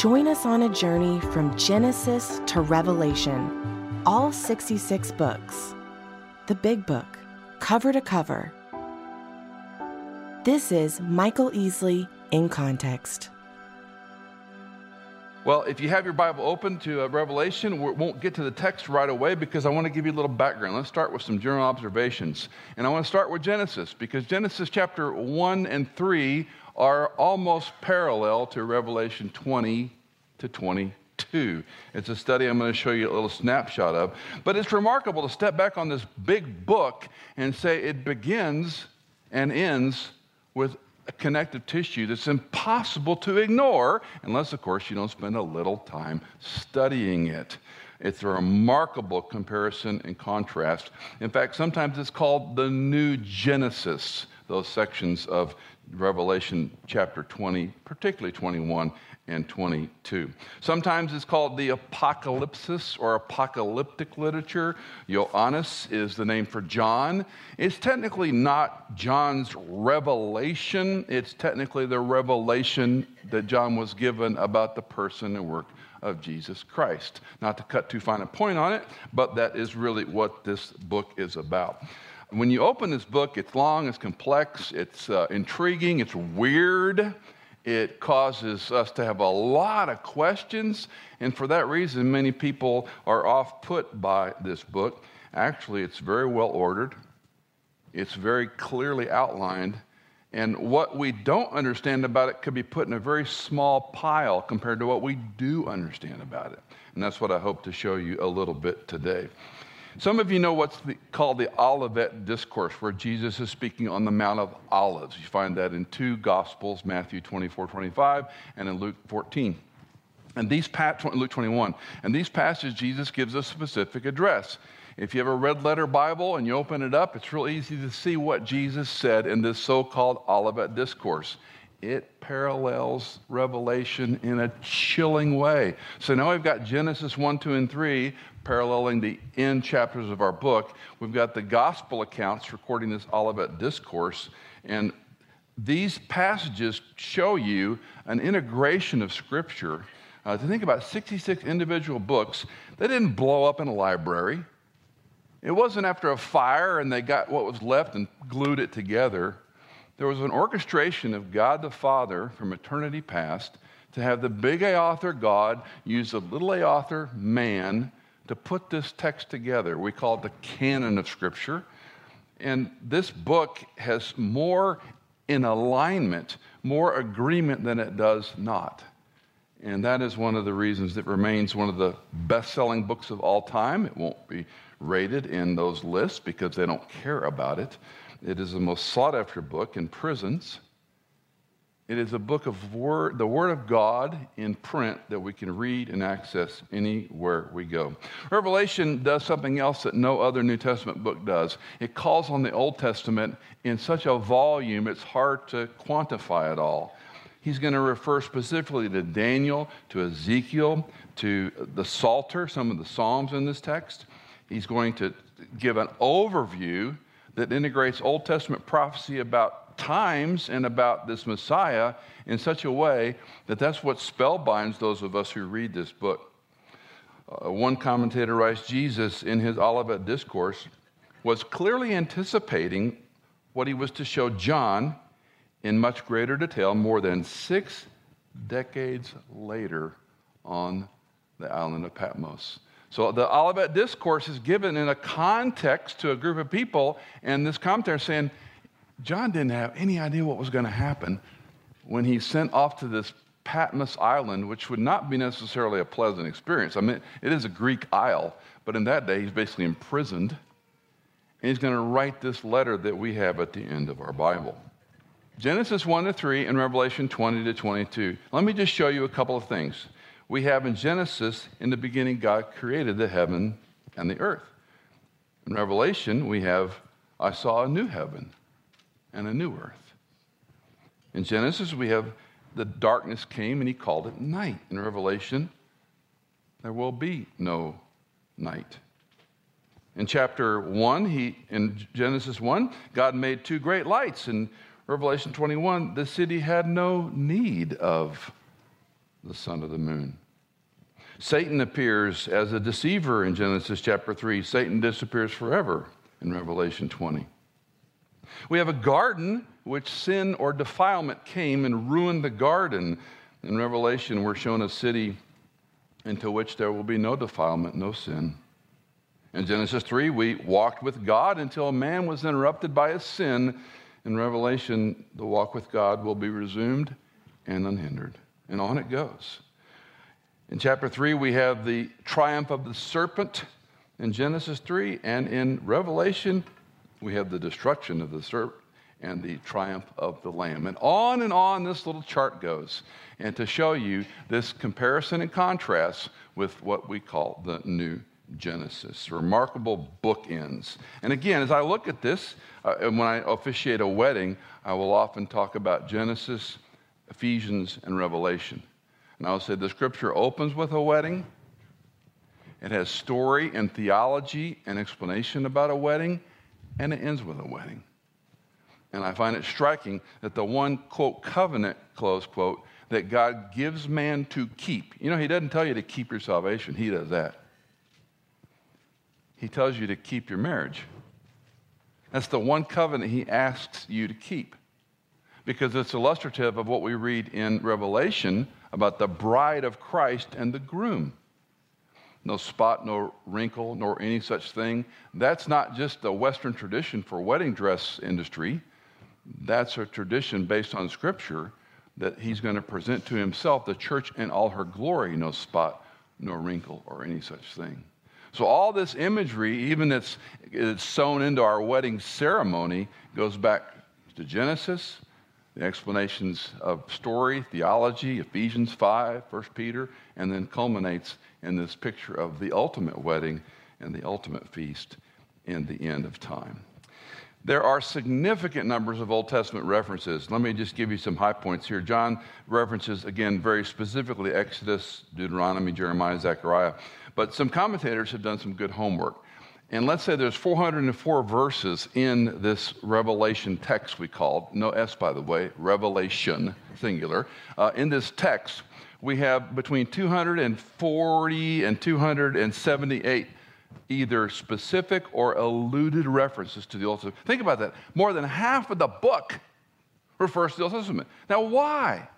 Join us on a journey from Genesis to Revelation, all 66 books. The Big Book, cover to cover. This is Michael Easley in Context. Well, if you have your Bible open to uh, Revelation, we won't get to the text right away because I want to give you a little background. Let's start with some general observations. And I want to start with Genesis because Genesis chapter 1 and 3 are almost parallel to Revelation 20 to 22. It's a study I'm going to show you a little snapshot of. But it's remarkable to step back on this big book and say it begins and ends with a connective tissue that's impossible to ignore, unless, of course, you don't spend a little time studying it. It's a remarkable comparison and contrast. In fact, sometimes it's called the New Genesis, those sections of Revelation chapter 20, particularly 21 and 22. Sometimes it's called the apocalypsis or apocalyptic literature. Johannes is the name for John. It's technically not John's revelation, it's technically the revelation that John was given about the person and work of Jesus Christ. Not to cut too fine a point on it, but that is really what this book is about. When you open this book, it's long, it's complex, it's uh, intriguing, it's weird. It causes us to have a lot of questions, and for that reason, many people are off put by this book. Actually, it's very well ordered, it's very clearly outlined, and what we don't understand about it could be put in a very small pile compared to what we do understand about it. And that's what I hope to show you a little bit today. Some of you know what's the, called the Olivet Discourse, where Jesus is speaking on the Mount of Olives. You find that in two Gospels, Matthew 24, 25, and in Luke 14. And these, Luke 21, and these passages, Jesus gives a specific address. If you have a red letter Bible and you open it up, it's real easy to see what Jesus said in this so called Olivet Discourse. It parallels Revelation in a chilling way. So now we've got Genesis 1, 2, and 3 paralleling the end chapters of our book. We've got the gospel accounts recording this Olivet discourse. And these passages show you an integration of Scripture. Uh, to think about 66 individual books, they didn't blow up in a library. It wasn't after a fire and they got what was left and glued it together. There was an orchestration of God the Father from eternity past to have the big A author God use the little A author man to put this text together. We call it the canon of Scripture. And this book has more in alignment, more agreement than it does not. And that is one of the reasons it remains one of the best selling books of all time. It won't be rated in those lists because they don't care about it. It is the most sought after book in prisons it is a book of word, the Word of God in print that we can read and access anywhere we go. Revelation does something else that no other New Testament book does. It calls on the Old Testament in such a volume, it's hard to quantify it all. He's going to refer specifically to Daniel, to Ezekiel, to the Psalter, some of the Psalms in this text. He's going to give an overview that integrates Old Testament prophecy about times and about this Messiah in such a way that that's what spellbinds those of us who read this book. Uh, one commentator writes Jesus, in his Olivet Discourse, was clearly anticipating what he was to show John in much greater detail more than six decades later on the island of Patmos. So the Olivet Discourse is given in a context to a group of people, and this commentator is saying, John didn't have any idea what was going to happen when he sent off to this Patmos island, which would not be necessarily a pleasant experience. I mean, it is a Greek isle, but in that day, he's basically imprisoned. And he's going to write this letter that we have at the end of our Bible. Genesis 1 to 3 and Revelation 20 to 22. Let me just show you a couple of things. We have in Genesis, in the beginning, God created the heaven and the earth. In Revelation, we have, I saw a new heaven and a new earth. In Genesis, we have the darkness came and he called it night. In Revelation, there will be no night. In chapter 1, he, in Genesis 1, God made two great lights. In Revelation 21, the city had no need of the sun of the moon. Satan appears as a deceiver in Genesis chapter 3. Satan disappears forever in Revelation 20. We have a garden which sin or defilement came and ruined the garden. In Revelation, we're shown a city into which there will be no defilement, no sin. In Genesis 3, we walked with God until man was interrupted by his sin. In Revelation, the walk with God will be resumed and unhindered. And on it goes. In chapter 3, we have the triumph of the serpent in Genesis 3. And in Revelation, we have the destruction of the serpent and the triumph of the Lamb. And on and on this little chart goes. And to show you this comparison and contrast with what we call the New Genesis. Remarkable bookends. And again, as I look at this, uh, when I officiate a wedding, I will often talk about Genesis, Ephesians, and Revelation. And I'll say the scripture opens with a wedding. It has story and theology and explanation about a wedding, and it ends with a wedding. And I find it striking that the one, quote, covenant, close quote, that God gives man to keep. You know, He doesn't tell you to keep your salvation, He does that. He tells you to keep your marriage. That's the one covenant He asks you to keep because it's illustrative of what we read in Revelation about the bride of Christ and the groom. No spot, no wrinkle, nor any such thing. That's not just a Western tradition for wedding dress industry. That's a tradition based on Scripture that he's going to present to himself the church in all her glory, no spot, no wrinkle, or any such thing. So, all this imagery, even that's sewn into our wedding ceremony, goes back to Genesis, the explanations of story, theology, Ephesians 5, 1 Peter, and then culminates in this picture of the ultimate wedding and the ultimate feast in the end of time. There are significant numbers of Old Testament references. Let me just give you some high points here. John references, again, very specifically Exodus, Deuteronomy, Jeremiah, Zechariah. But some commentators have done some good homework. And let's say there's 404 verses in this Revelation text we called, no S by the way, Revelation, singular. Uh, in this text, we have between 240 and 278 either specific or alluded references to the Old Testament. Think about that. More than half of the book refers to the Old Testament. Now, why?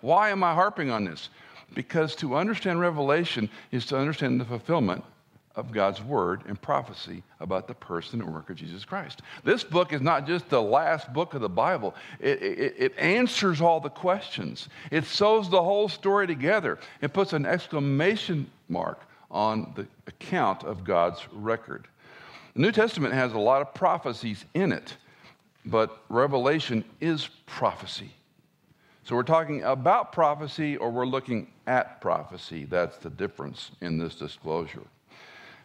Why am I harping on this? Because to understand Revelation is to understand the fulfillment of God's word and prophecy about the person and work of Jesus Christ. This book is not just the last book of the Bible, it, it, it, answers all the questions, it sews the whole story together, it puts an exclamation mark on the account of God's record. The New Testament has a lot of prophecies in it, but Revelation is prophecy. So we're talking about prophecy or we're looking at prophecy. That's the difference in this disclosure.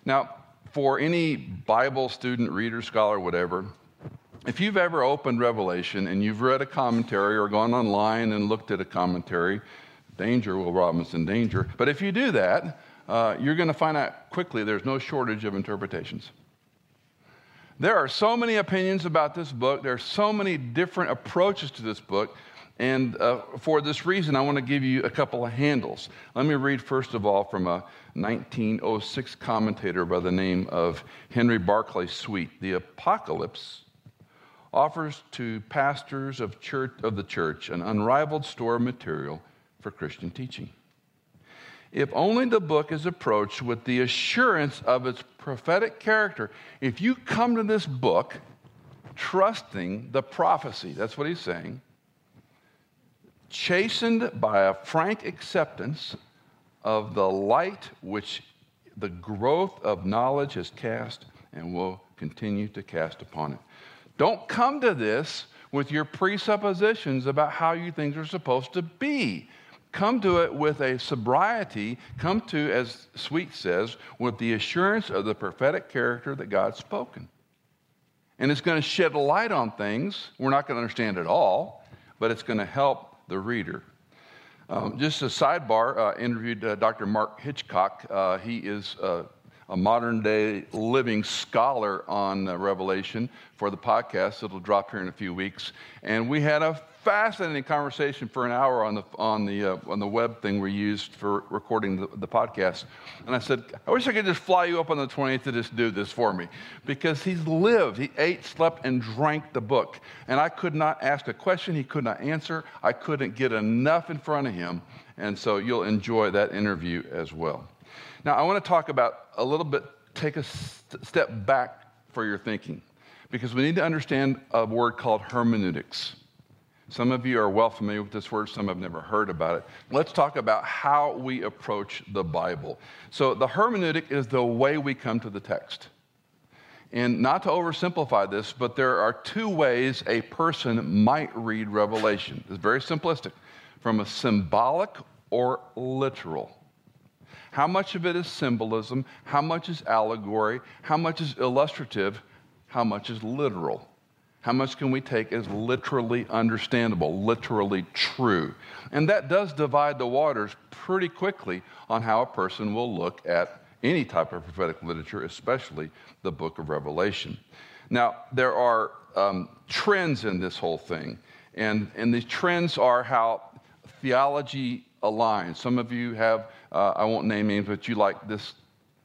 Now, for any Bible student, reader, scholar, whatever, if you've ever opened Revelation and you've read a commentary or gone online and looked at a commentary, danger, Will Robinson, danger. But if you do that, uh, you're going to find out quickly there's no shortage of interpretations. There are so many opinions about this book, there are so many different approaches to this book. And uh, for this reason, I want to give you a couple of handles. Let me read, first of all, from a 1906 commentator by the name of Henry Barclay Swete. The Apocalypse offers to pastors of, church, of the church an unrivaled store of material for Christian teaching if only the book is approached with the assurance of its prophetic character. If you come to this book trusting the prophecy, that's what he's saying, chastened by a frank acceptance of the light which the growth of knowledge has cast and will continue to cast upon it. Don't come to this with your presuppositions about how you things are supposed to be. come to it with a sobriety, come to, as Swete says, with the assurance of the prophetic character that God's spoken. And it's going to shed light on things. We're not going to understand at all, but it's going to help the reader. Um, just a sidebar, uh, interviewed uh, Dr. Mark Hitchcock. Uh, he is uh, a modern day living scholar on uh, Revelation for the podcast. It'll drop here in a few weeks. And we had a fascinating conversation for an hour on the, on the, uh, on the web thing we used for recording the, the, podcast. And I said, I wish I could just fly you up on the 20th to just do this for me. Because he's lived, he ate, slept, and drank the book. And I could not ask a question he could not answer. I couldn't get enough in front of him. And so you'll enjoy that interview as well. Now, I want to talk about a little bit, take a st- step back for your thinking, because we need to understand a word called hermeneutics. Some of you are well familiar with this word, some have never heard about it. Let's talk about how we approach the Bible. So, the hermeneutic is the way we come to the text. And not to oversimplify this, but there are two ways a person might read Revelation. It's very simplistic from a symbolic or literal. How much of it is symbolism? How much is allegory? How much is illustrative? How much is literal? How much can we take as literally understandable, literally true? And that does divide the waters pretty quickly on how a person will look at any type of prophetic literature, especially the book of Revelation. Now, there are um, trends in this whole thing, and, and these trends are how theology aligns. Some of you have uh, I won't name names, but you like this,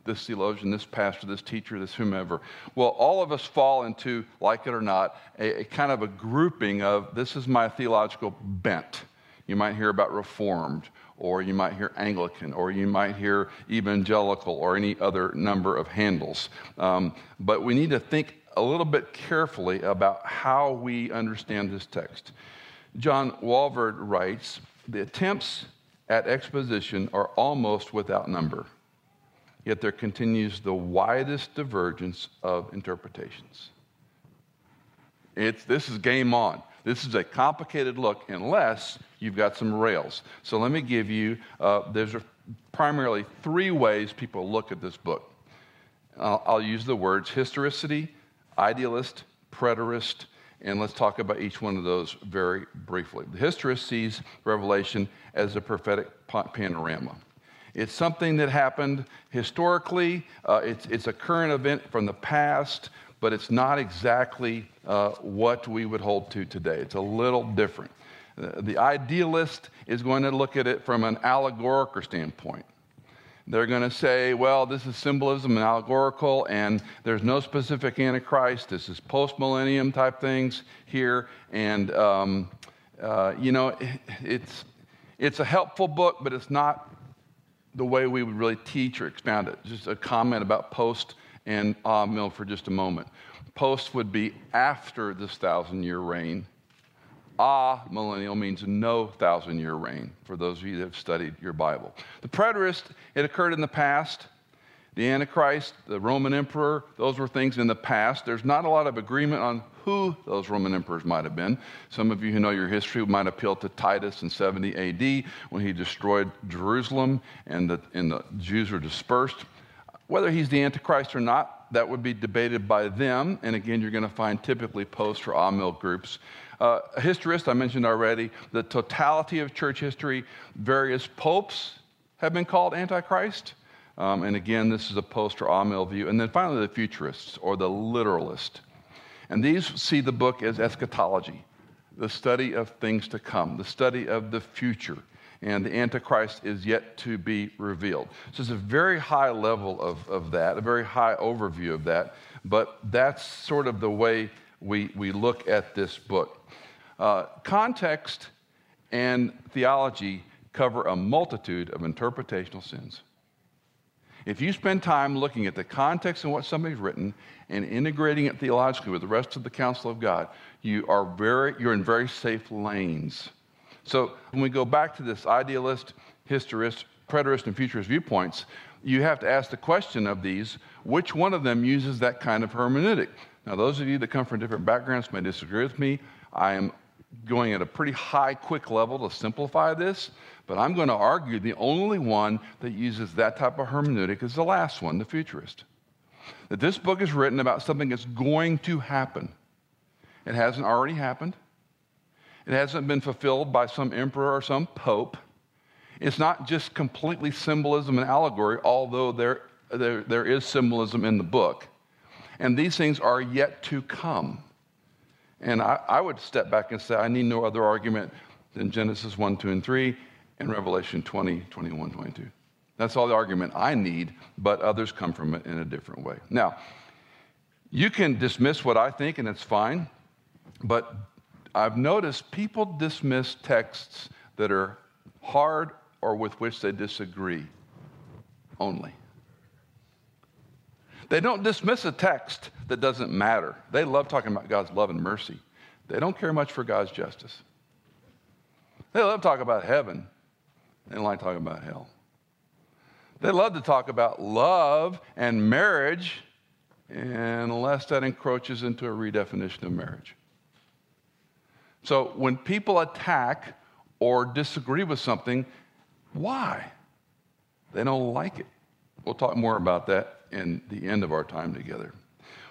this theologian, this pastor, this teacher, this whomever. Well, all of us fall into, like it or not, a, a kind of a grouping of this is my theological bent. You might hear about Reformed, or you might hear Anglican, or you might hear evangelical, or any other number of handles. Um, but we need to think a little bit carefully about how we understand this text. John Walvoord writes The attempts at exposition are almost without number. Yet there continues the widest divergence of interpretations. It's, this is game on. This is a complicated look unless you've got some rails. So let me give you, uh, there's primarily three ways people look at this book. I'll, I'll use the words historicity, idealist, preterist, and let's talk about each one of those very briefly. The historist sees Revelation as a prophetic panorama. It's something that happened historically, uh, it's, it's a current event from the past, but it's not exactly uh, what we would hold to today. It's a little different. Uh, the idealist is going to look at it from an allegorical standpoint. They're going to say, well, this is symbolism and allegorical, and there's no specific Antichrist. This is post millennium type things here. And, um, uh, you know, it's, it's a helpful book, but it's not the way we would really teach or expound it. Just a comment about post and ah mill for just a moment. Post would be after this thousand year reign Ah, millennial means no thousand year reign for those of you that have studied your Bible. The preterist, it occurred in the past. The Antichrist, the Roman emperor, those were things in the past. There's not a lot of agreement on who those Roman emperors might have been. Some of you who know your history might appeal to Titus in 70 AD when he destroyed Jerusalem and the, and the Jews were dispersed. Whether he's the Antichrist or not, that would be debated by them. And again, you're going to find typically post or Amil groups uh, a historist, I mentioned already, the totality of church history, various popes have been called Antichrist. Um, and again, this is a post or Amil view. And then finally, the futurists or the literalist. And these see the book as eschatology, the study of things to come, the study of the future. And the Antichrist is yet to be revealed. So it's a very high level of, of that, a very high overview of that. But that's sort of the way we, we look at this book. Uh, context and theology cover a multitude of interpretational sins. If you spend time looking at the context and what somebody's written and integrating it theologically with the rest of the counsel of God, you are very, you're in very safe lanes. So when we go back to this idealist, historist, preterist, and futurist viewpoints, you have to ask the question of these which one of them uses that kind of hermeneutic? Now, those of you that come from different backgrounds may disagree with me. I am going at a pretty high, quick level to simplify this, but I'm going to argue the only one that uses that type of hermeneutic is the last one, the futurist. That this book is written about something that's going to happen. It hasn't already happened. It hasn't been fulfilled by some emperor or some pope. It's not just completely symbolism and allegory, although there, there, there is symbolism in the book. And these things are yet to come. And I, I would step back and say, I need no other argument than Genesis 1, 2, and 3 and Revelation 20, 21, 22. That's all the argument I need, but others come from it in a different way. Now, you can dismiss what I think, and it's fine, but I've noticed people dismiss texts that are hard or with which they disagree only. They don't dismiss a text that doesn't matter. They love talking about God's love and mercy. They don't care much for God's justice. They love talking about heaven. They don't like talking about hell. They love to talk about love and marriage, unless that encroaches into a redefinition of marriage. So when people attack or disagree with something, why? They don't like it. We'll talk more about that in the end of our time together.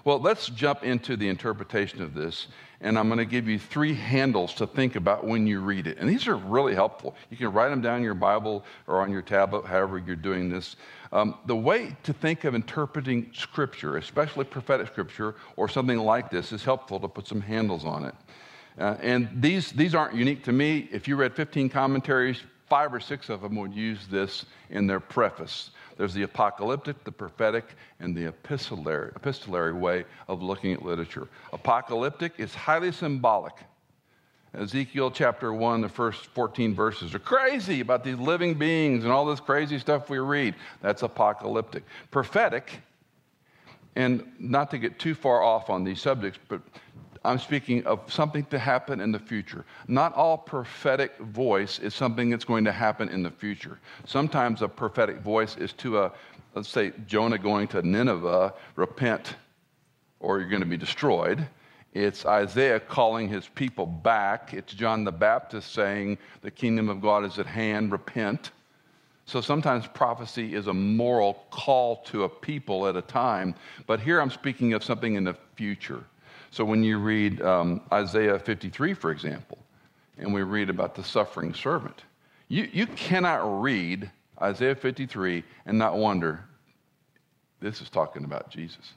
Well, let's jump into the interpretation of this, and I'm going to give you three handles to think about when you read it. And these are really helpful. You can write them down in your Bible or on your tablet, however you're doing this. Um, the way to think of interpreting Scripture, especially prophetic Scripture or something like this, is helpful to put some handles on it. Uh, and these, these aren't unique to me. If you read 15 commentaries, five or six of them would use this in their preface. There's the apocalyptic, the prophetic, and the epistolary, epistolary way of looking at literature. Apocalyptic is highly symbolic. Ezekiel chapter 1, the first 14 verses are crazy about these living beings and all this crazy stuff we read. That's apocalyptic. Prophetic, and not to get too far off on these subjects, but I'm speaking of something to happen in the future. Not all prophetic voice is something that's going to happen in the future. Sometimes a prophetic voice is to a, let's say, Jonah going to Nineveh, repent, or you're going to be destroyed. It's Isaiah calling his people back. It's John the Baptist saying, The kingdom of God is at hand, repent. So sometimes prophecy is a moral call to a people at a time, but here I'm speaking of something in the future. So when you read um, Isaiah 53, for example, and we read about the suffering servant, you, you cannot read Isaiah 53 and not wonder, this is talking about Jesus.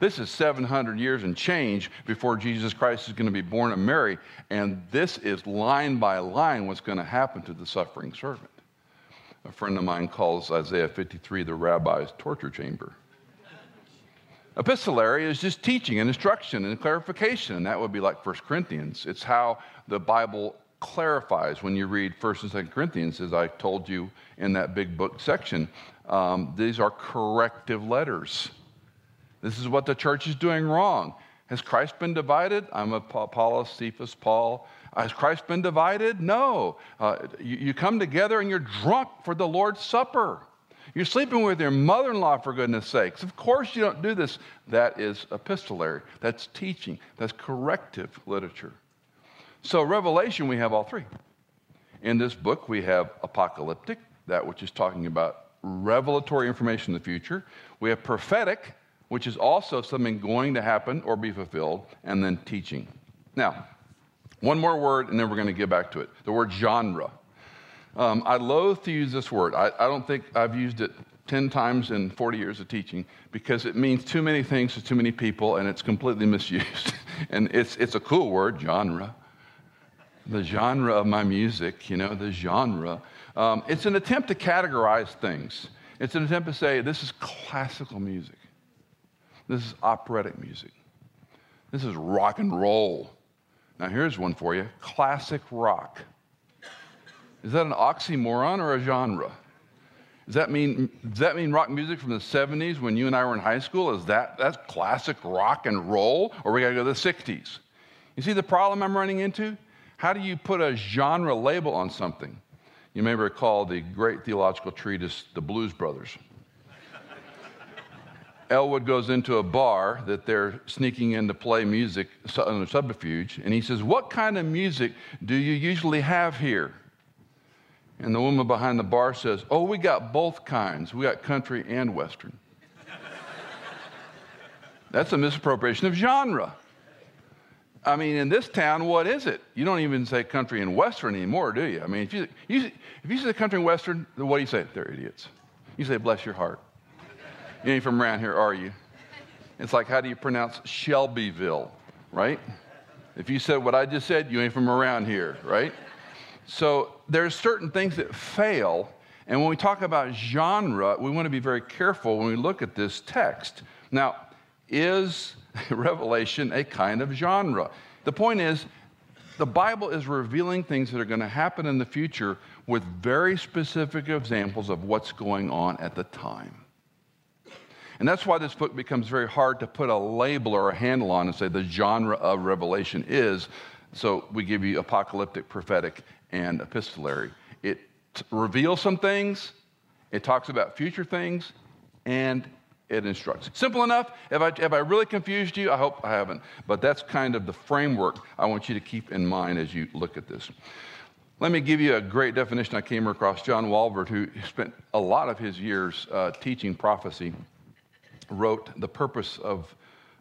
This is 700 years and change before Jesus Christ is going to be born of Mary, and this is line by line what's going to happen to the suffering servant. A friend of mine calls Isaiah 53 the rabbi's torture chamber. Epistolary is just teaching and instruction and clarification, and that would be like 1 Corinthians. It's how the Bible clarifies when you read 1st and 2nd Corinthians, as I told you in that big book section. Um, these are corrective letters. This is what the church is doing wrong. Has Christ been divided? I'm Apollos, Cephas, Paul. Has Christ been divided? No. Uh, you, you come together and you're drunk for the Lord's Supper. You're sleeping with your mother in law, for goodness sakes. Of course, you don't do this. That is epistolary, that's teaching, that's corrective literature. So, Revelation, we have all three. In this book, we have apocalyptic, that which is talking about revelatory information in the future. We have prophetic, which is also something going to happen or be fulfilled, and then teaching. Now, one more word, and then we're going to get back to it the word genre. Um, I loathe to use this word. I, I don't think I've used it 10 times in 40 years of teaching because it means too many things to too many people and it's completely misused. and it's, it's a cool word, genre. The genre of my music, you know, the genre. Um, it's an attempt to categorize things. It's an attempt to say this is classical music, this is operatic music, this is rock and roll. Now, here's one for you classic rock. Is that an oxymoron or a genre? Does that mean, does that mean rock music from the 70s when you and I were in high school? Is that that's classic rock and roll? Or we gotta go to the 60s? You see the problem I'm running into? How do you put a genre label on something? You may recall the great theological treatise, The Blues Brothers. Elwood goes into a bar that they're sneaking in to play music under uh, subterfuge, and he says, What kind of music do you usually have here? And the woman behind the bar says, Oh, we got both kinds. We got country and western. That's a misappropriation of genre. I mean, in this town, what is it? You don't even say country and western anymore, do you? I mean, if you, you, if you say country and western, what do you say? They're idiots. You say, bless your heart. You ain't from around here, are you? It's like, how do you pronounce Shelbyville, right? If you said what I just said, you ain't from around here, right? So there's certain things that fail. And when we talk about genre, we want to be very careful when we look at this text. Now, is Revelation a kind of genre? The point is, the Bible is revealing things that are going to happen in the future with very specific examples of what's going on at the time. And that's why this book becomes very hard to put a label or a handle on and say the genre of Revelation is. So we give you apocalyptic, prophetic, and epistolary. It reveals some things, it talks about future things, and it instructs. Simple enough. Have I, have I really confused you? I hope I haven't. But that's kind of the framework I want you to keep in mind as you look at this. Let me give you a great definition I came across. John Walvoord, who spent a lot of his years uh, teaching prophecy, wrote The purpose of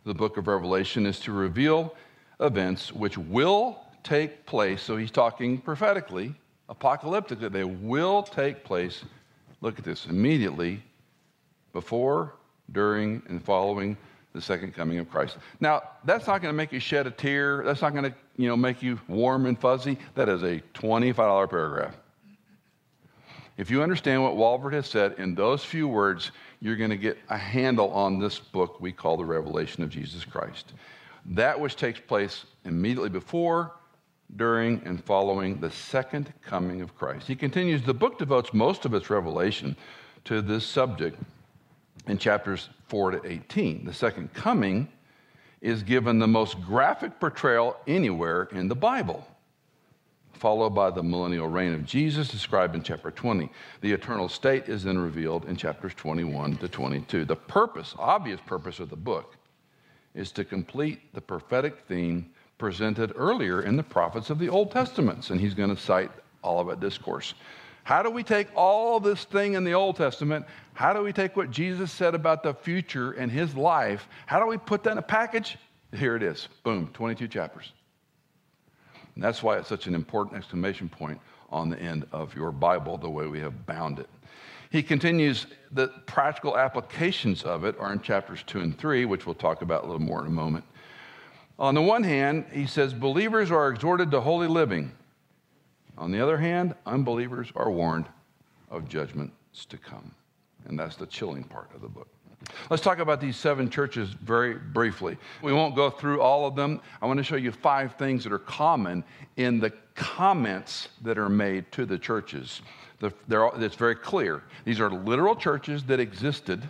the book of Revelation is to reveal events which will take place. So he's talking prophetically, apocalyptically. They will take place. Look at this immediately before, during, and following the second coming of Christ. Now, that's not going to make you shed a tear. That's not going to, you know, make you warm and fuzzy. That is a $25 paragraph. If you understand what Walvoord has said in those few words, you're going to get a handle on this book we call the Revelation of Jesus Christ. That which takes place immediately before, during, and following the second coming of Christ. He continues, the book devotes most of its revelation to this subject in chapters 4 to 18. The second coming is given the most graphic portrayal anywhere in the Bible, followed by the millennial reign of Jesus, described in chapter 20. The eternal state is then revealed in chapters 21 to 22. The purpose, obvious purpose of the book, is to complete the prophetic theme presented earlier in the prophets of the Old Testaments, and he's going to cite all of Olivet Discourse. How do we take all this thing in the Old Testament? How do we take what Jesus said about the future and his life? How do we put that in a package? Here it is. Boom, 22 chapters. And that's why it's such an important exclamation point on the end of your Bible, the way we have bound it. He continues, the practical applications of it are in chapters 2 and 3, which we'll talk about a little more in a moment. On the one hand, he says believers are exhorted to holy living. On the other hand, unbelievers are warned of judgments to come. And that's the chilling part of the book. Let's talk about these seven churches very briefly. We won't go through all of them. I want to show you five things that are common in the comments that are made to the churches. The, it's very clear. These are literal churches that existed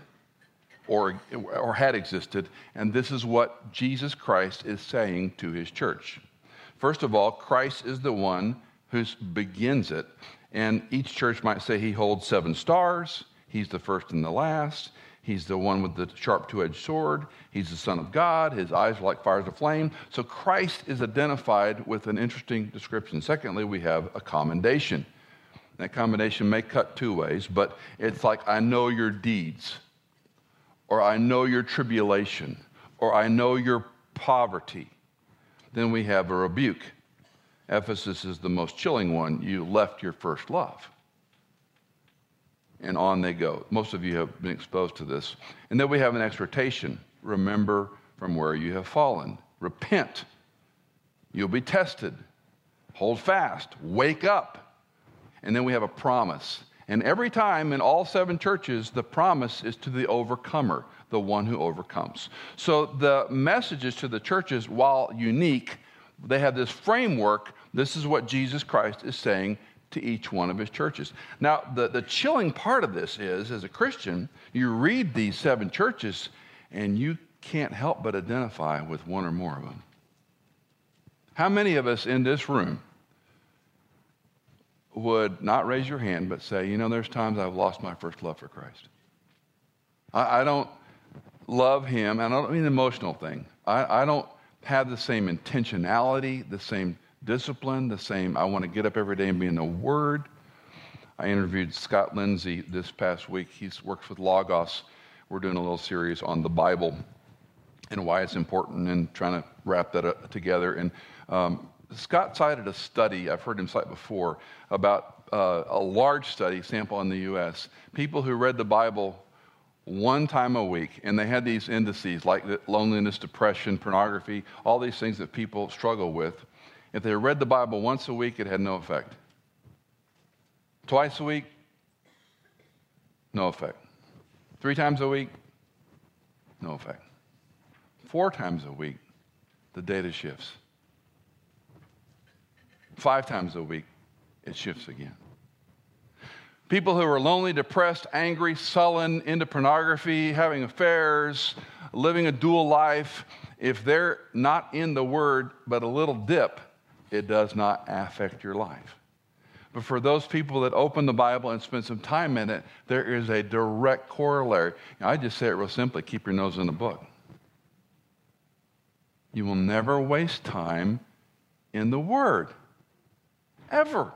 or, or had existed, and this is what Jesus Christ is saying to his church. First of all, Christ is the one who begins it, and each church might say he holds seven stars, he's the first and the last. He's the one with the sharp two edged sword. He's the Son of God. His eyes are like fires of flame. So Christ is identified with an interesting description. Secondly, we have a commendation. That commendation may cut two ways, but it's like, I know your deeds or I know your tribulation, or I know your poverty. Then we have a rebuke. Ephesus is the most chilling one. You left your first love. And on they go. Most of you have been exposed to this. And then we have an exhortation remember from where you have fallen, repent. You'll be tested. Hold fast. Wake up. And then we have a promise and every time in all seven churches, the promise is to the overcomer, the one who overcomes. So the messages to the churches, while unique, they have this framework. This is what Jesus Christ is saying to each one of his churches. Now, the, the chilling part of this is, as a Christian, you read these seven churches and you can't help but identify with one or more of them. How many of us in this room would not raise your hand, but say, you know, there's times I've lost my first love for Christ. I, I don't, love Him, and I don't mean the emotional thing. I, I don't have the same intentionality, the same discipline, the same, I want to get up every day and be in the Word. I interviewed Scott Lindsay this past week. He's works with Logos. We're doing a little series on the Bible and why it's important and trying to wrap that up together. And um, Scott cited a study, I've heard him cite before, about uh, a large study, sample in the US, people who read the Bible one time a week, and they had these indices like loneliness, depression, pornography, all these things that people struggle with. If they read the Bible once a week, it had no effect. Twice a week, no effect. Three times a week, no effect. Four times a week, the data shifts. Five times a week, it shifts again. People who are lonely, depressed, angry, sullen, into pornography, having affairs, living a dual life, if they're not in the Word but a little dip, it does not affect your life. But for those people that open the Bible and spend some time in it, there is a direct corollary. I just say it real simply keep your nose in the book. You will never waste time in the Word, ever.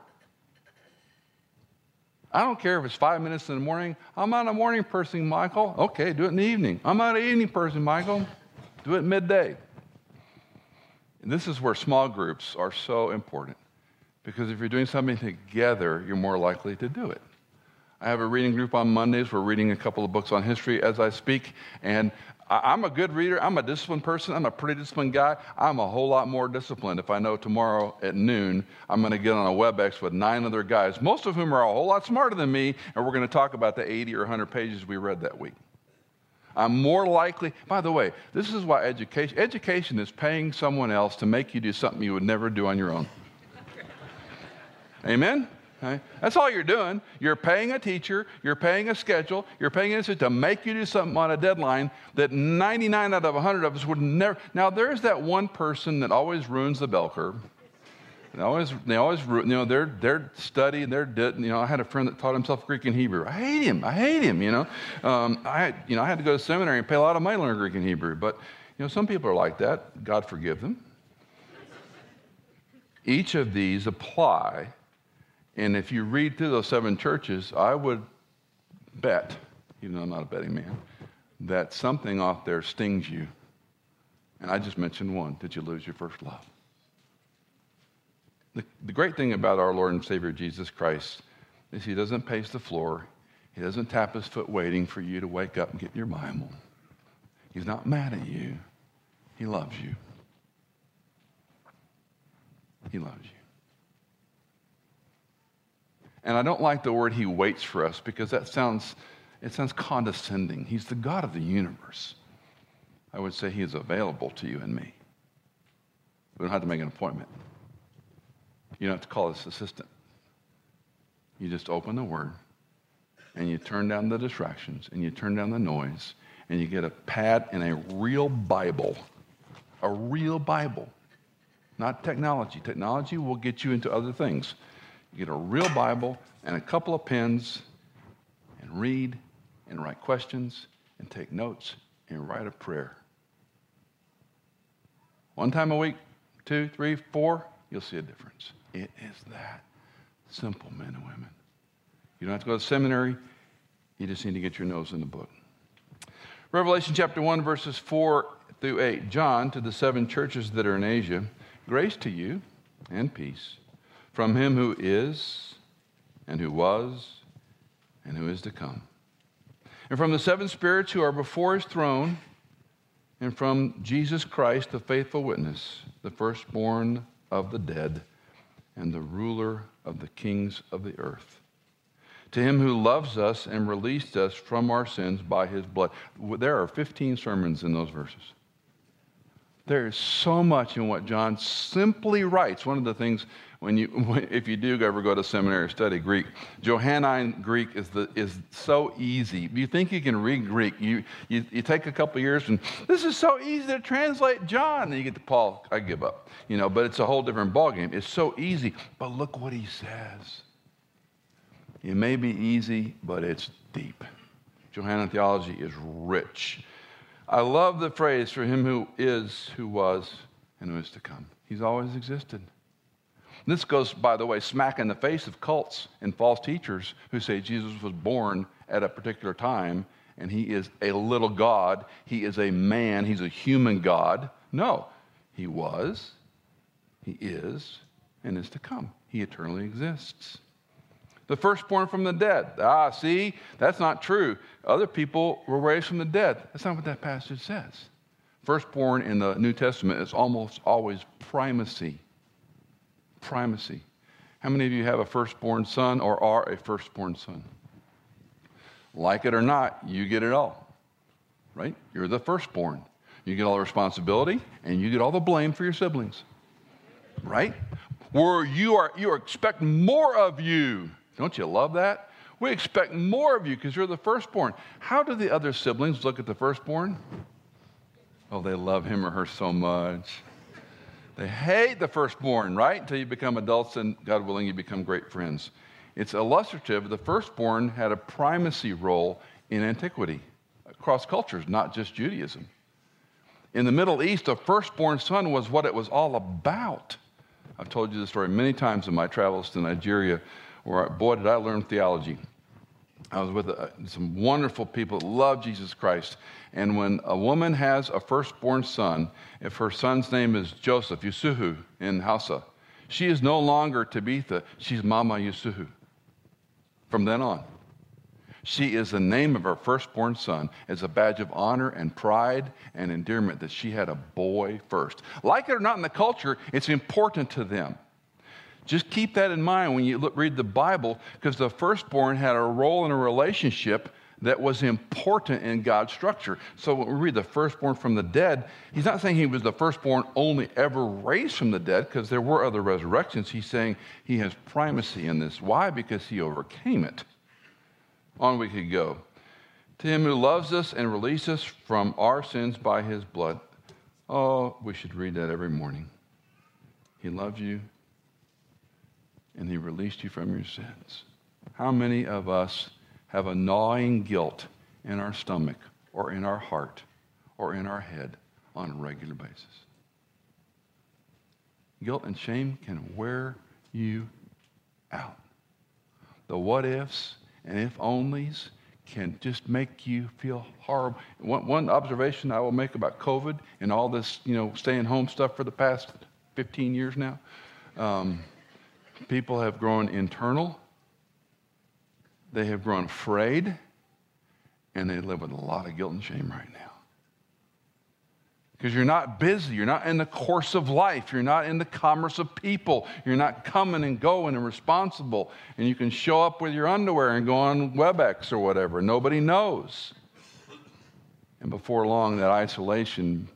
I don't care if it's five minutes in the morning. I'm not a morning person, Michael. Okay, do it in the evening. I'm not an evening person, Michael. Do it midday. And this is where small groups are so important because if you're doing something together, you're more likely to do it. I have a reading group on Mondays. We're reading a couple of books on history as I speak. And I'm a good reader. I'm a disciplined person. I'm a pretty disciplined guy. I'm a whole lot more disciplined if I know tomorrow at noon I'm going to get on a WebEx with nine other guys, most of whom are a whole lot smarter than me, and we're going to talk about the 80 or 100 pages we read that week. I'm more likely, by the way, this is why education, education is paying someone else to make you do something you would never do on your own. Amen? Okay? That's all you're doing. You're paying a teacher, you're paying a schedule, you're paying an institute to make you do something on a deadline that 99 out of 100 of us would never. Now, there's that one person that always ruins the bell curve. They always, they always, you know, they're, they're studying, they're, you know, I had a friend that taught himself Greek and Hebrew. I hate him. I hate him, you know. Um, I, you know, I had to go to seminary and pay a lot of money to learn Greek and Hebrew. But, you know, some people are like that. God forgive them. Each of these apply and if you read through those seven churches, I would bet, even though I'm not a betting man, that something off there stings you. And I just mentioned one. Did you lose your first love? The, the great thing about our Lord and Savior Jesus Christ is he doesn't pace the floor. He doesn't tap his foot waiting for you to wake up and get your Bible. He's not mad at you. He loves you. He loves you. And I don't like the word he waits for us because that sounds, it sounds condescending. He's the God of the universe. I would say he is available to you and me. We don't have to make an appointment. You don't have to call his assistant. You just open the word and you turn down the distractions and you turn down the noise and you get a pad and a real Bible. A real Bible. Not technology. Technology will get you into other things. Get a real Bible and a couple of pens and read and write questions and take notes and write a prayer. One time a week, two, three, four, you'll see a difference. It is that simple, men and women. You don't have to go to seminary, you just need to get your nose in the book. Revelation chapter 1, verses 4 through 8. John, to the seven churches that are in Asia, grace to you and peace from him who is, and who was, and who is to come. And from the seven spirits who are before his throne, and from Jesus Christ, the faithful witness, the firstborn of the dead, and the ruler of the kings of the earth. To him who loves us and released us from our sins by his blood. There are 15 sermons in those verses. There is so much in what John simply writes. One of the things when you, if you do ever go to seminary or study Greek, Johannine Greek is, the, is so easy. You think you can read Greek. You, you, you take a couple years and this is so easy to translate John. And you get to Paul, I give up. You know, but it's a whole different ballgame. It's so easy. But look what he says. It may be easy, but it's deep. Johannine theology is rich. I love the phrase for him who is, who was, and who is to come. He's always existed. This goes, by the way, smack in the face of cults and false teachers who say Jesus was born at a particular time and he is a little God. He is a man. He's a human God. No, he was, he is, and is to come. He eternally exists. The firstborn from the dead. Ah, see, that's not true. Other people were raised from the dead. That's not what that passage says. Firstborn in the New Testament is almost always primacy. Primacy. How many of you have a firstborn son or are a firstborn son? Like it or not, you get it all, right? You're the firstborn. You get all the responsibility and you get all the blame for your siblings, right? Where you are, you are expect more of you. Don't you love that? We expect more of you because you're the firstborn. How do the other siblings look at the firstborn? Oh, they love him or her so much. They hate the firstborn, right? Until you become adults and, God willing, you become great friends. It's illustrative. The firstborn had a primacy role in antiquity across cultures, not just Judaism. In the Middle East, a firstborn son was what it was all about. I've told you this story many times in my travels to Nigeria, where, boy, did I learn theology. I was with uh, some wonderful people that love Jesus Christ. And when a woman has a firstborn son, if her son's name is Joseph, Yusufu in Hausa, she is no longer Tabitha, she's Mama Yusufu from then on. She is the name of her firstborn son as a badge of honor and pride and endearment that she had a boy first. Like it or not in the culture, it's important to them. Just keep that in mind when you look, read the Bible, because the firstborn had a role in a relationship that was important in God's structure. So when we read the firstborn from the dead, he's not saying he was the firstborn only ever raised from the dead, because there were other resurrections. He's saying he has primacy in this. Why? Because he overcame it. On we could go. To him who loves us and releases us from our sins by his blood. Oh, we should read that every morning. He loves you and he released you from your sins. How many of us have a gnawing guilt in our stomach or in our heart or in our head on a regular basis. Guilt and shame can wear you out. The what ifs and if onlys can just make you feel horrible. One, one, observation I will make about COVID and all this, you know, staying home stuff for the past 15 years now. Um, people have grown internal they have grown afraid and they live with a lot of guilt and shame right now. Because you're not busy. You're not in the course of life. You're not in the commerce of people. You're not coming and going and responsible. And you can show up with your underwear and go on WebEx or whatever. Nobody knows. And before long, that isolation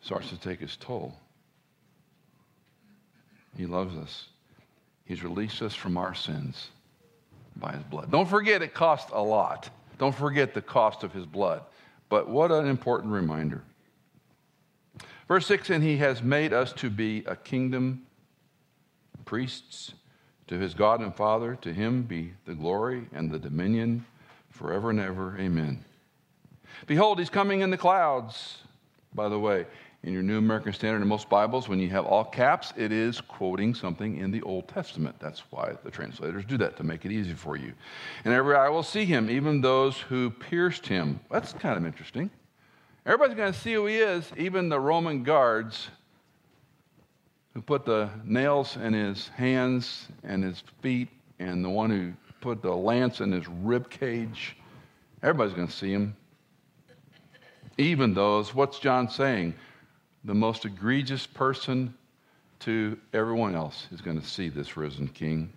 starts to take its toll. He loves us, He's released us from our sins by his blood. Don't forget it cost a lot. Don't forget the cost of his blood. But what an important reminder. Verse 6 And he has made us to be a kingdom, priests to his God and Father. To him be the glory and the dominion forever and ever. Amen. Behold, he's coming in the clouds, by the way in your New American Standard and most Bibles, when you have all caps, it is quoting something in the Old Testament. That's why the translators do that, to make it easy for you. And every eye will see him, even those who pierced him. That's kind of interesting. Everybody's going to see who he is, even the Roman guards who put the nails in his hands and his feet, and the one who put the lance in his rib cage. Everybody's going to see him. Even those, what's John saying? The most egregious person to everyone else is going to see this risen king.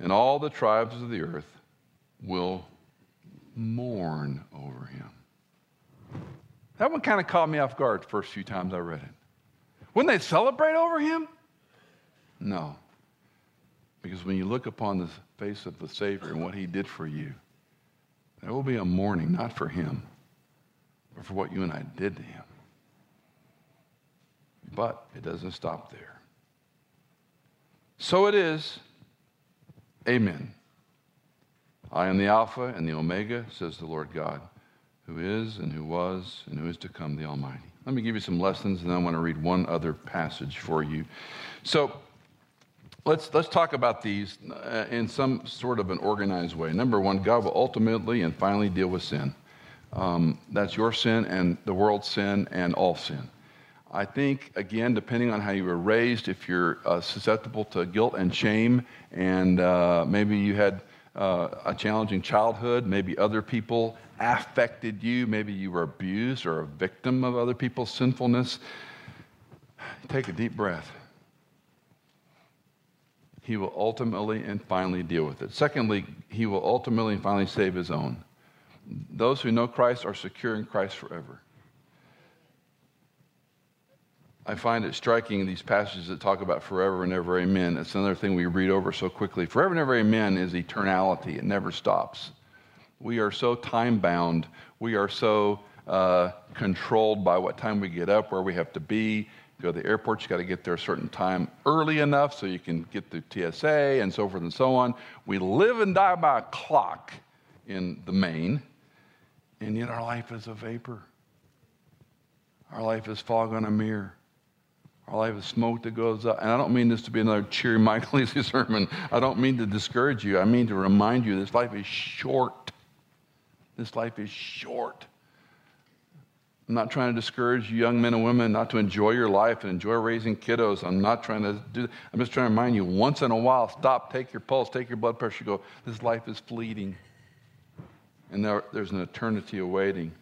And all the tribes of the earth will mourn over him. That one kind of caught me off guard the first few times I read it. Wouldn't they celebrate over him? No. Because when you look upon the face of the Savior and what he did for you, there will be a mourning, not for him, but for what you and I did to him. But it doesn't stop there. So it is. Amen. I am the Alpha and the Omega, says the Lord God, who is and who was and who is to come, the Almighty. Let me give you some lessons, and then I want to read one other passage for you. So let's, let's talk about these uh, in some sort of an organized way. Number one, God will ultimately and finally deal with sin. Um, that's your sin and the world's sin and all sin. I think, again, depending on how you were raised, if you're uh, susceptible to guilt and shame, and uh, maybe you had uh, a challenging childhood, maybe other people affected you, maybe you were abused or a victim of other people's sinfulness, take a deep breath. He will ultimately and finally deal with it. Secondly, he will ultimately and finally save his own. Those who know Christ are secure in Christ forever. I find it striking these passages that talk about forever and ever amen. It's another thing we read over so quickly. Forever and ever amen is eternality, it never stops. We are so time bound, we are so uh, controlled by what time we get up, where we have to be. Go to the airport, you got to get there a certain time early enough so you can get through TSA and so forth and so on. We live and die by a clock in the main, and yet our life is a vapor. Our life is fog on a mirror. Our life is smoke that goes up. And I don't mean this to be another cheery Michael Easley sermon. I don't mean to discourage you. I mean to remind you this life is short. This life is short. I'm not trying to discourage you young men and women not to enjoy your life and enjoy raising kiddos. I'm not trying to do that. I'm just trying to remind you once in a while, stop, take your pulse, take your blood pressure, go, this life is fleeting. And there, there's an eternity awaiting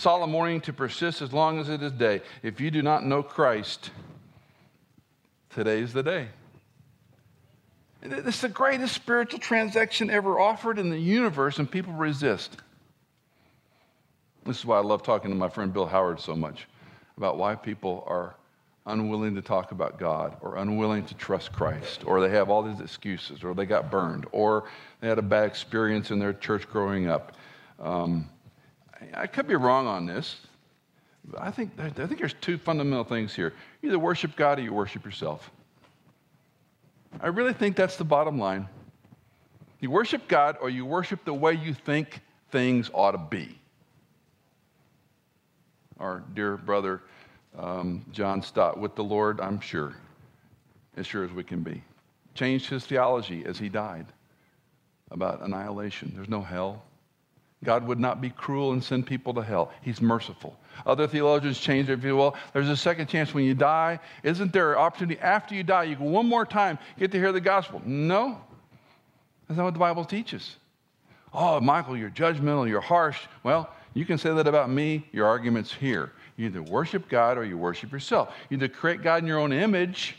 solemn warning to persist as long as it is day. If you do not know Christ, today is the day. Is the greatest spiritual transaction ever offered in the universe, and people resist. This is why I love talking to my friend Bill Howard so much about why people are unwilling to talk about God or unwilling to trust Christ, or they have all these excuses, or they got burned, or they had a bad experience in their church growing up. Um, I could be wrong on this. But I think, I think there's two fundamental things here. You either worship God or you worship yourself. I really think that's the bottom line. You worship God or you worship the way you think things ought to be. Our dear brother um, John Stott, with the Lord, I'm sure, as sure as we can be, changed his theology as he died about annihilation. There's no hell. God would not be cruel and send people to hell. He's merciful. Other theologians change their view. Well, there's a second chance when you die. Isn't there an opportunity after you die? You go one more time, get to hear the gospel. No. That's not what the Bible teaches. Oh, Michael, you're judgmental, you're harsh. Well, you can say that about me. Your argument's here. You either worship God or you worship yourself. You either create God in your own image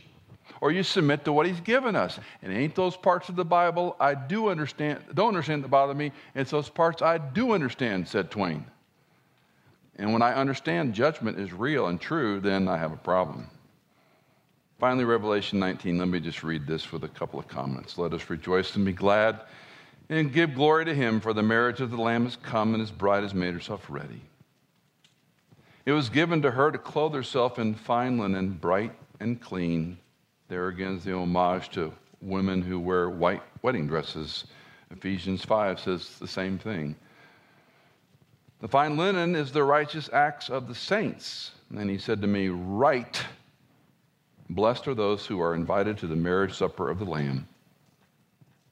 or you submit to what he's given us. And ain't those parts of the Bible I do understand, don't understand that bother me. It's those parts I do understand, said Twain. And when I understand judgment is real and true, then I have a problem. Finally, Revelation 19, let me just read this with a couple of comments. Let us rejoice and be glad and give glory to him, for the marriage of the Lamb has come, and his bride has made herself ready. It was given to her to clothe herself in fine linen, bright and clean. There again is the homage to women who wear white wedding dresses. Ephesians 5 says the same thing. The fine linen is the righteous acts of the saints. And then he said to me, Right, blessed are those who are invited to the marriage supper of the Lamb.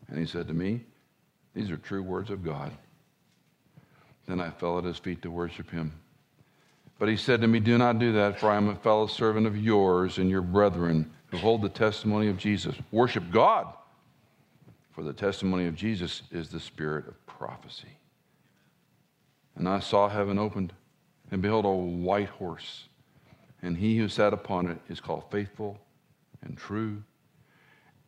And he said to me, These are true words of God. Then I fell at his feet to worship him. But he said to me, Do not do that, for I am a fellow servant of yours and your brethren who hold the testimony of Jesus. Worship God, for the testimony of Jesus is the spirit of prophecy. And I saw heaven opened, and behold, a white horse. And he who sat upon it is called faithful and true.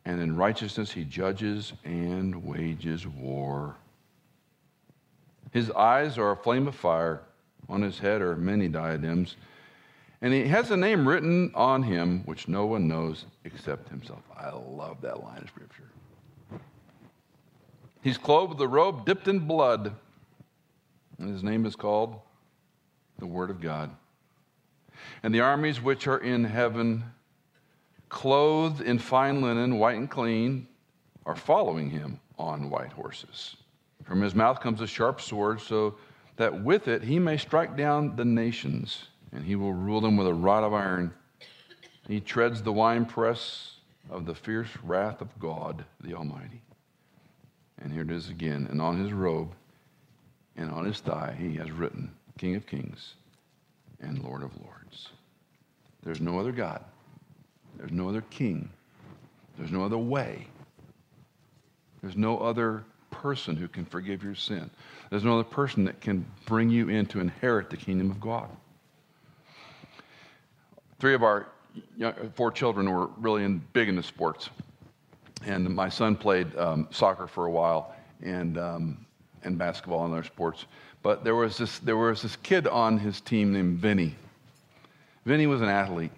And in righteousness he judges and wages war. His eyes are a flame of fire, on his head are many diadems and he has a name written on him which no one knows except himself. I love that line of scripture. He's clothed with a robe dipped in blood, and his name is called the Word of God. And the armies which are in heaven, clothed in fine linen, white and clean, are following him on white horses. From his mouth comes a sharp sword, so that with it he may strike down the nations, and he will rule them with a rod of iron. He treads the winepress of the fierce wrath of God the Almighty. And here it is again. And on his robe and on his thigh he has written, King of Kings and Lord of Lords. There's no other God. There's no other king. There's no other way. There's no other person who can forgive your sin. There's no other person that can bring you in to inherit the kingdom of God. Three of our young, four children were really in, big into sports. And my son played um, soccer for a while and, um, and basketball and other sports. But there was, this, there was this kid on his team named Vinny. Vinny was an athlete.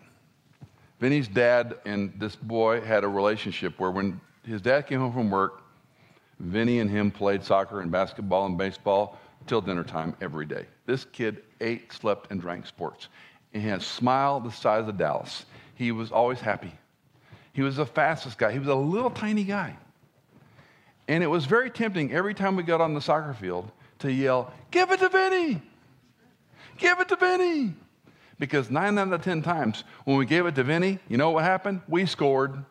Vinny's dad and this boy had a relationship where when his dad came home from work, Vinny and him played soccer and basketball and baseball till dinner time every day. This kid ate, slept, and drank sports. And he had a smile the size of Dallas. He was always happy. He was the fastest guy. He was a little tiny guy. And it was very tempting every time we got on the soccer field to yell, Give it to Vinny! Give it to Vinny! Because nine out of 10 times when we gave it to Vinny, you know what happened? We scored.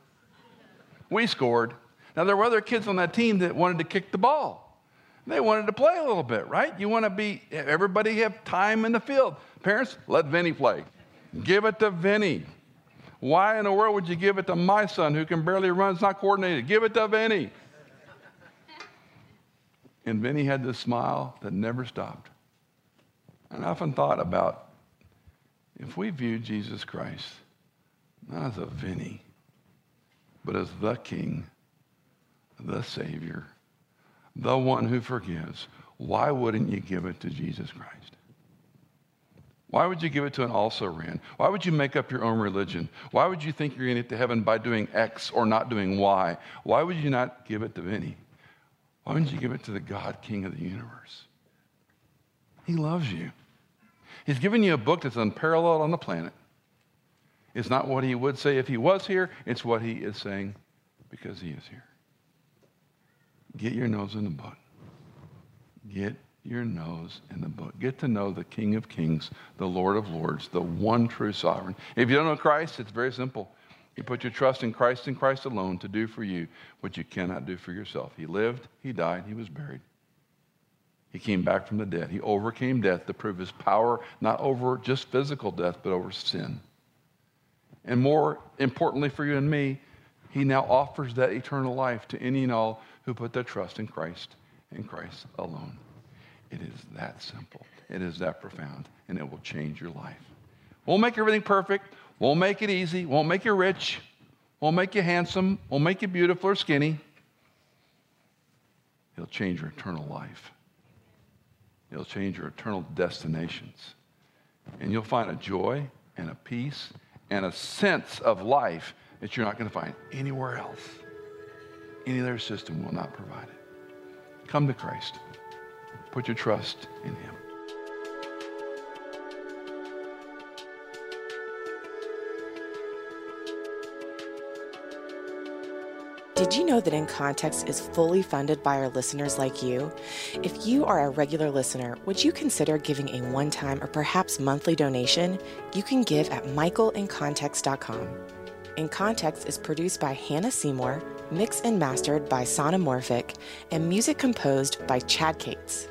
We scored. Now, there were other kids on that team that wanted to kick the ball. They wanted to play a little bit, right? You want to be, everybody have time in the field. Parents, let Vinny play. Give it to Vinny. Why in the world would you give it to my son who can barely run, it's not coordinated? Give it to Vinny. And Vinny had this smile that never stopped. And I often thought about if we view Jesus Christ not as a Vinny, but as the King, the Savior, the one who forgives, why wouldn't you give it to Jesus Christ? Why would you give it to an also ran? Why would you make up your own religion? Why would you think you're going to get to heaven by doing X or not doing Y? Why would you not give it to Vinny? Why wouldn't you give it to the God King of the universe? He loves you. He's given you a book that's unparalleled on the planet. It's not what he would say if he was here, it's what he is saying because he is here. Get your nose in the book. Get your nose in the book. Get to know the King of Kings, the Lord of Lords, the one true sovereign. If you don't know Christ, it's very simple. You put your trust in Christ and Christ alone to do for you what you cannot do for yourself. He lived, he died, he was buried. He came back from the dead. He overcame death to prove his power, not over just physical death, but over sin. And more importantly for you and me, he now offers that eternal life to any and all who put their trust in Christ and Christ alone. It is that simple. It is that profound, and it will change your life. Won't make everything perfect, won't make it easy, won't make you rich, won't make you handsome, won't make you beautiful or skinny. It'll change your eternal life. It'll change your eternal destinations. And you'll find a joy and a peace and a sense of life that you're not going to find anywhere else. Any other system will not provide it. Come to Christ. Put your trust in Him. Did you know that In Context is fully funded by our listeners like you? If you are a regular listener, would you consider giving a one time or perhaps monthly donation? You can give at michaelincontext.com. In Context is produced by Hannah Seymour, mixed and mastered by Sonomorphic, and music composed by Chad Cates.